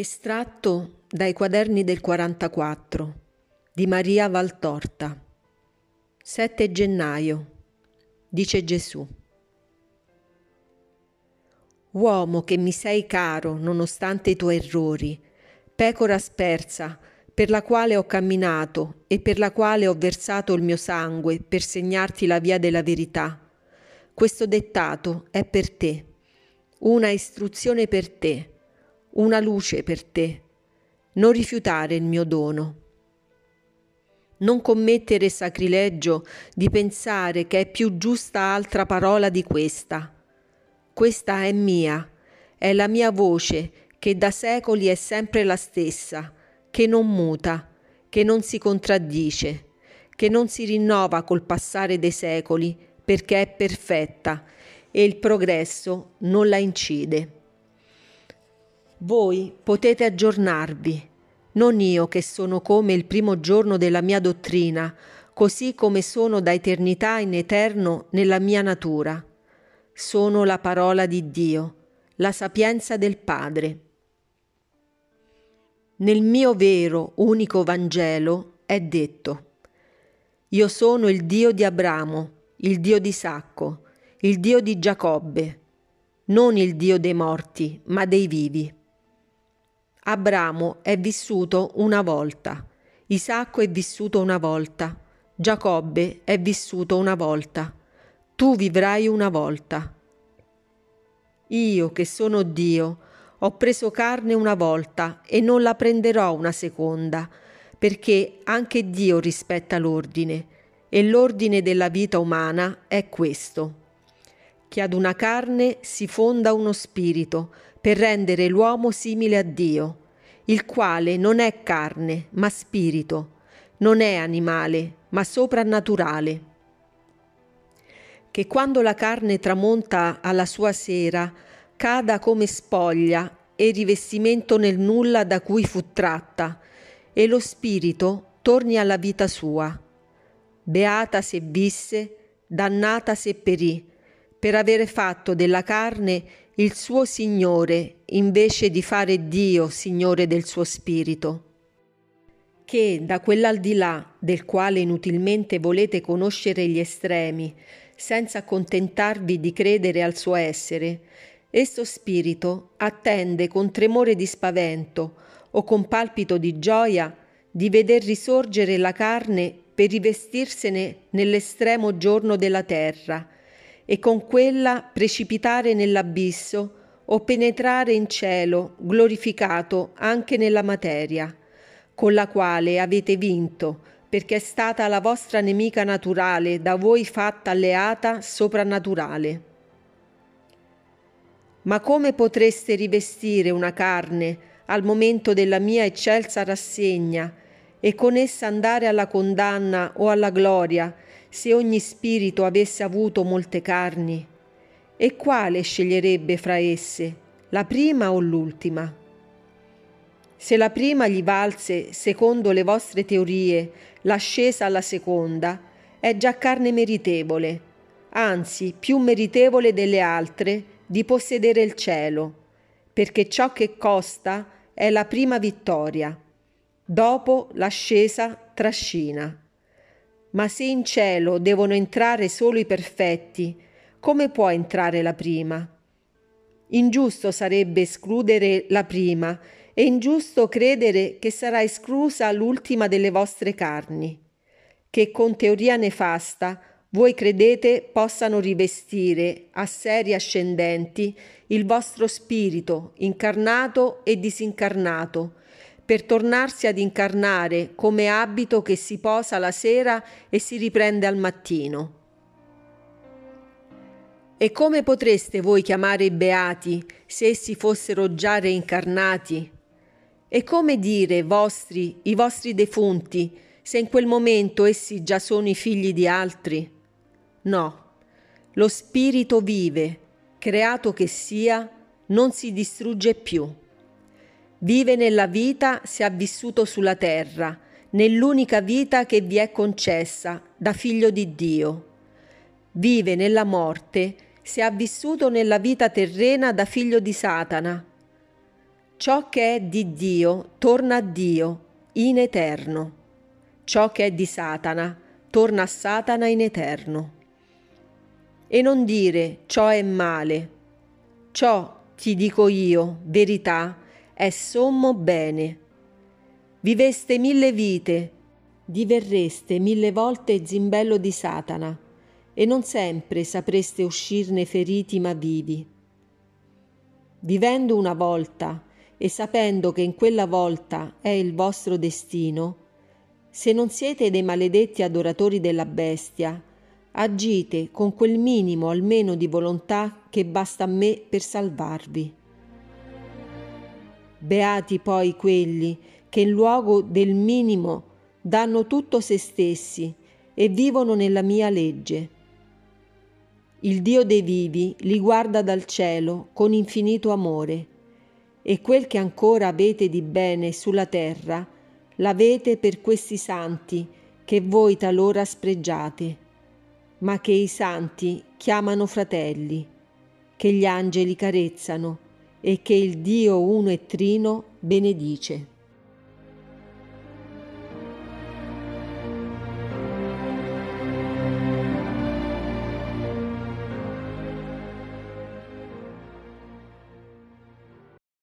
Estratto dai quaderni del 44 di Maria Valtorta. 7 gennaio dice Gesù. Uomo che mi sei caro nonostante i tuoi errori, pecora spersa per la quale ho camminato e per la quale ho versato il mio sangue per segnarti la via della verità. Questo dettato è per te, una istruzione per te una luce per te. Non rifiutare il mio dono. Non commettere sacrilegio di pensare che è più giusta altra parola di questa. Questa è mia, è la mia voce che da secoli è sempre la stessa, che non muta, che non si contraddice, che non si rinnova col passare dei secoli perché è perfetta e il progresso non la incide. Voi potete aggiornarvi, non io che sono come il primo giorno della mia dottrina, così come sono da eternità in eterno nella mia natura. Sono la parola di Dio, la sapienza del Padre. Nel mio vero, unico Vangelo è detto, io sono il Dio di Abramo, il Dio di Isacco, il Dio di Giacobbe, non il Dio dei morti, ma dei vivi. Abramo è vissuto una volta, Isacco è vissuto una volta, Giacobbe è vissuto una volta, tu vivrai una volta. Io che sono Dio, ho preso carne una volta e non la prenderò una seconda, perché anche Dio rispetta l'ordine, e l'ordine della vita umana è questo, che ad una carne si fonda uno spirito, per rendere l'uomo simile a Dio, il quale non è carne, ma spirito, non è animale, ma soprannaturale. Che quando la carne tramonta alla sua sera, cada come spoglia e rivestimento nel nulla da cui fu tratta, e lo spirito torni alla vita sua. Beata se visse, dannata se perì, per avere fatto della carne il suo Signore invece di fare Dio Signore del suo spirito. Che da quell'aldilà del quale inutilmente volete conoscere gli estremi, senza accontentarvi di credere al suo essere, esso spirito attende con tremore di spavento o con palpito di gioia di veder risorgere la carne per rivestirsene nell'estremo giorno della terra, e con quella precipitare nell'abisso o penetrare in cielo, glorificato anche nella materia, con la quale avete vinto, perché è stata la vostra nemica naturale, da voi fatta alleata soprannaturale. Ma come potreste rivestire una carne al momento della mia eccelsa rassegna e con essa andare alla condanna o alla gloria, se ogni spirito avesse avuto molte carni? E quale sceglierebbe fra esse, la prima o l'ultima? Se la prima gli valse, secondo le vostre teorie, l'ascesa alla seconda, è già carne meritevole, anzi più meritevole delle altre di possedere il cielo, perché ciò che costa è la prima vittoria, dopo l'ascesa trascina. Ma se in cielo devono entrare solo i perfetti, come può entrare la prima? Ingiusto sarebbe escludere la prima e ingiusto credere che sarà esclusa l'ultima delle vostre carni, che con teoria nefasta voi credete possano rivestire a serie ascendenti il vostro spirito incarnato e disincarnato, per tornarsi ad incarnare come abito che si posa la sera e si riprende al mattino. E come potreste voi chiamare i beati se essi fossero già reincarnati? E come dire vostri, i vostri defunti, se in quel momento essi già sono i figli di altri? No, lo spirito vive, creato che sia, non si distrugge più. Vive nella vita se ha vissuto sulla terra, nell'unica vita che vi è concessa da figlio di Dio. Vive nella morte se ha vissuto nella vita terrena da figlio di Satana. Ciò che è di Dio torna a Dio in eterno. Ciò che è di Satana torna a Satana in eterno. E non dire ciò è male. Ciò, ti dico io, verità, è sommo bene. Viveste mille vite, diverreste mille volte zimbello di Satana, e non sempre sapreste uscirne feriti ma vivi. Vivendo una volta e sapendo che in quella volta è il vostro destino, se non siete dei maledetti adoratori della bestia, agite con quel minimo almeno di volontà che basta a me per salvarvi. Beati poi quelli che in luogo del minimo danno tutto se stessi e vivono nella mia legge. Il Dio dei vivi li guarda dal cielo con infinito amore, e quel che ancora avete di bene sulla terra l'avete per questi santi che voi talora spregiate, ma che i santi chiamano fratelli, che gli angeli carezzano e che il Dio uno e trino benedice.